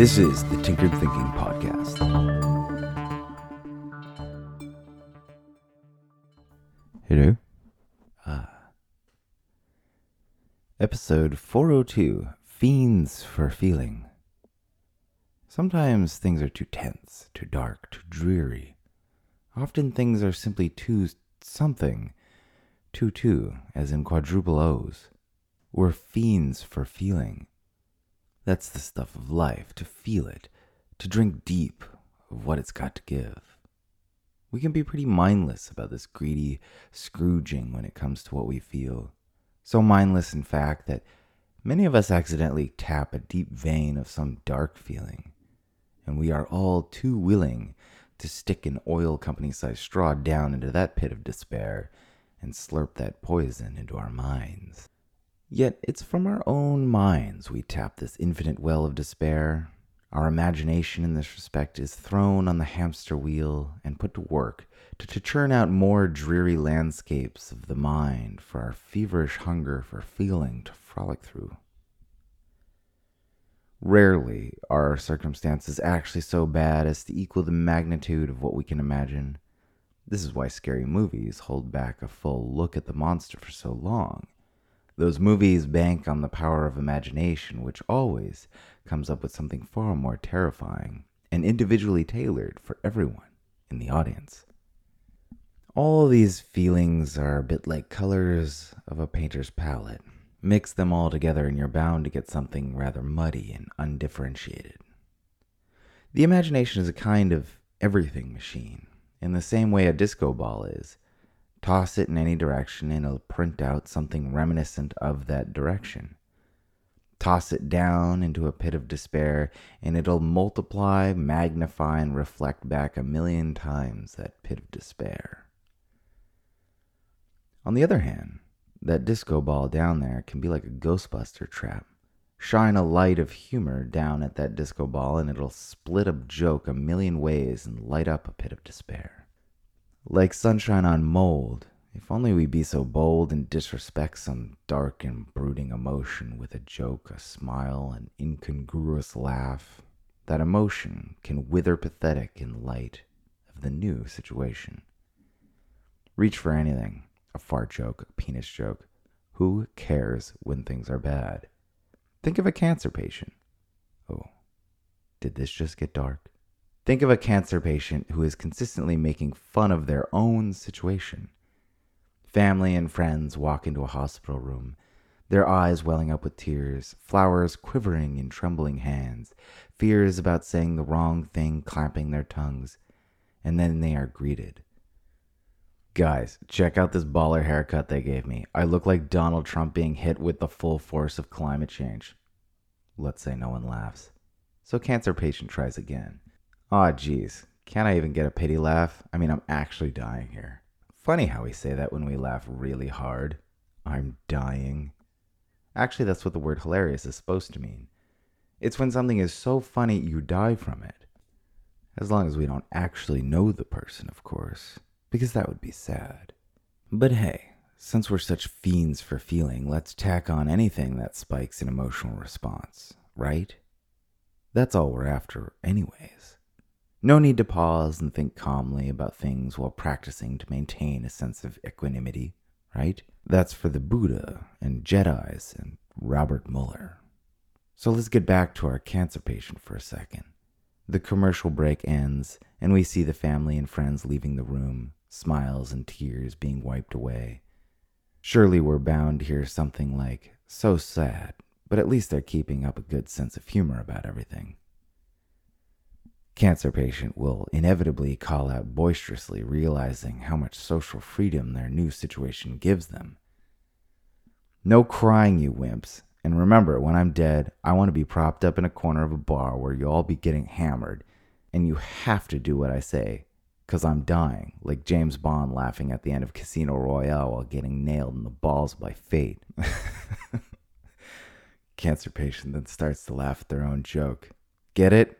This is the Tinkered Thinking Podcast. Hello. Ah. Episode 402 Fiends for Feeling. Sometimes things are too tense, too dark, too dreary. Often things are simply too something. Too, too, as in quadruple O's. We're fiends for feeling. That's the stuff of life, to feel it, to drink deep of what it's got to give. We can be pretty mindless about this greedy Scrooging when it comes to what we feel. So mindless, in fact, that many of us accidentally tap a deep vein of some dark feeling. And we are all too willing to stick an oil company sized straw down into that pit of despair and slurp that poison into our minds. Yet it's from our own minds we tap this infinite well of despair. Our imagination in this respect is thrown on the hamster wheel and put to work to, to churn out more dreary landscapes of the mind for our feverish hunger for feeling to frolic through. Rarely are our circumstances actually so bad as to equal the magnitude of what we can imagine. This is why scary movies hold back a full look at the monster for so long those movies bank on the power of imagination, which always comes up with something far more terrifying and individually tailored for everyone in the audience. All these feelings are a bit like colors of a painter's palette. Mix them all together and you're bound to get something rather muddy and undifferentiated. The imagination is a kind of everything machine, in the same way a disco ball is, Toss it in any direction and it'll print out something reminiscent of that direction. Toss it down into a pit of despair and it'll multiply, magnify, and reflect back a million times that pit of despair. On the other hand, that disco ball down there can be like a Ghostbuster trap. Shine a light of humor down at that disco ball and it'll split a joke a million ways and light up a pit of despair. Like sunshine on mold, if only we be so bold and disrespect some dark and brooding emotion with a joke, a smile, an incongruous laugh, that emotion can wither pathetic in light of the new situation. Reach for anything a fart joke, a penis joke. Who cares when things are bad? Think of a cancer patient. Oh, did this just get dark? Think of a cancer patient who is consistently making fun of their own situation. Family and friends walk into a hospital room, their eyes welling up with tears, flowers quivering in trembling hands, fears about saying the wrong thing clamping their tongues, and then they are greeted. Guys, check out this baller haircut they gave me. I look like Donald Trump being hit with the full force of climate change. Let's say no one laughs. So cancer patient tries again. Aw, oh, geez. Can't I even get a pity laugh? I mean, I'm actually dying here. Funny how we say that when we laugh really hard. I'm dying. Actually, that's what the word hilarious is supposed to mean. It's when something is so funny you die from it. As long as we don't actually know the person, of course, because that would be sad. But hey, since we're such fiends for feeling, let's tack on anything that spikes an emotional response, right? That's all we're after, anyways. No need to pause and think calmly about things while practicing to maintain a sense of equanimity, right? That's for the Buddha and Jedi's and Robert Mueller. So let's get back to our cancer patient for a second. The commercial break ends, and we see the family and friends leaving the room, smiles and tears being wiped away. Surely we're bound to hear something like, so sad, but at least they're keeping up a good sense of humor about everything cancer patient will inevitably call out boisterously, realizing how much social freedom their new situation gives them. No crying, you wimps. And remember, when I'm dead, I want to be propped up in a corner of a bar where you all be getting hammered, and you have to do what I say, because I'm dying, like James Bond laughing at the end of Casino Royale while getting nailed in the balls by fate. Cancer patient then starts to laugh at their own joke. Get it?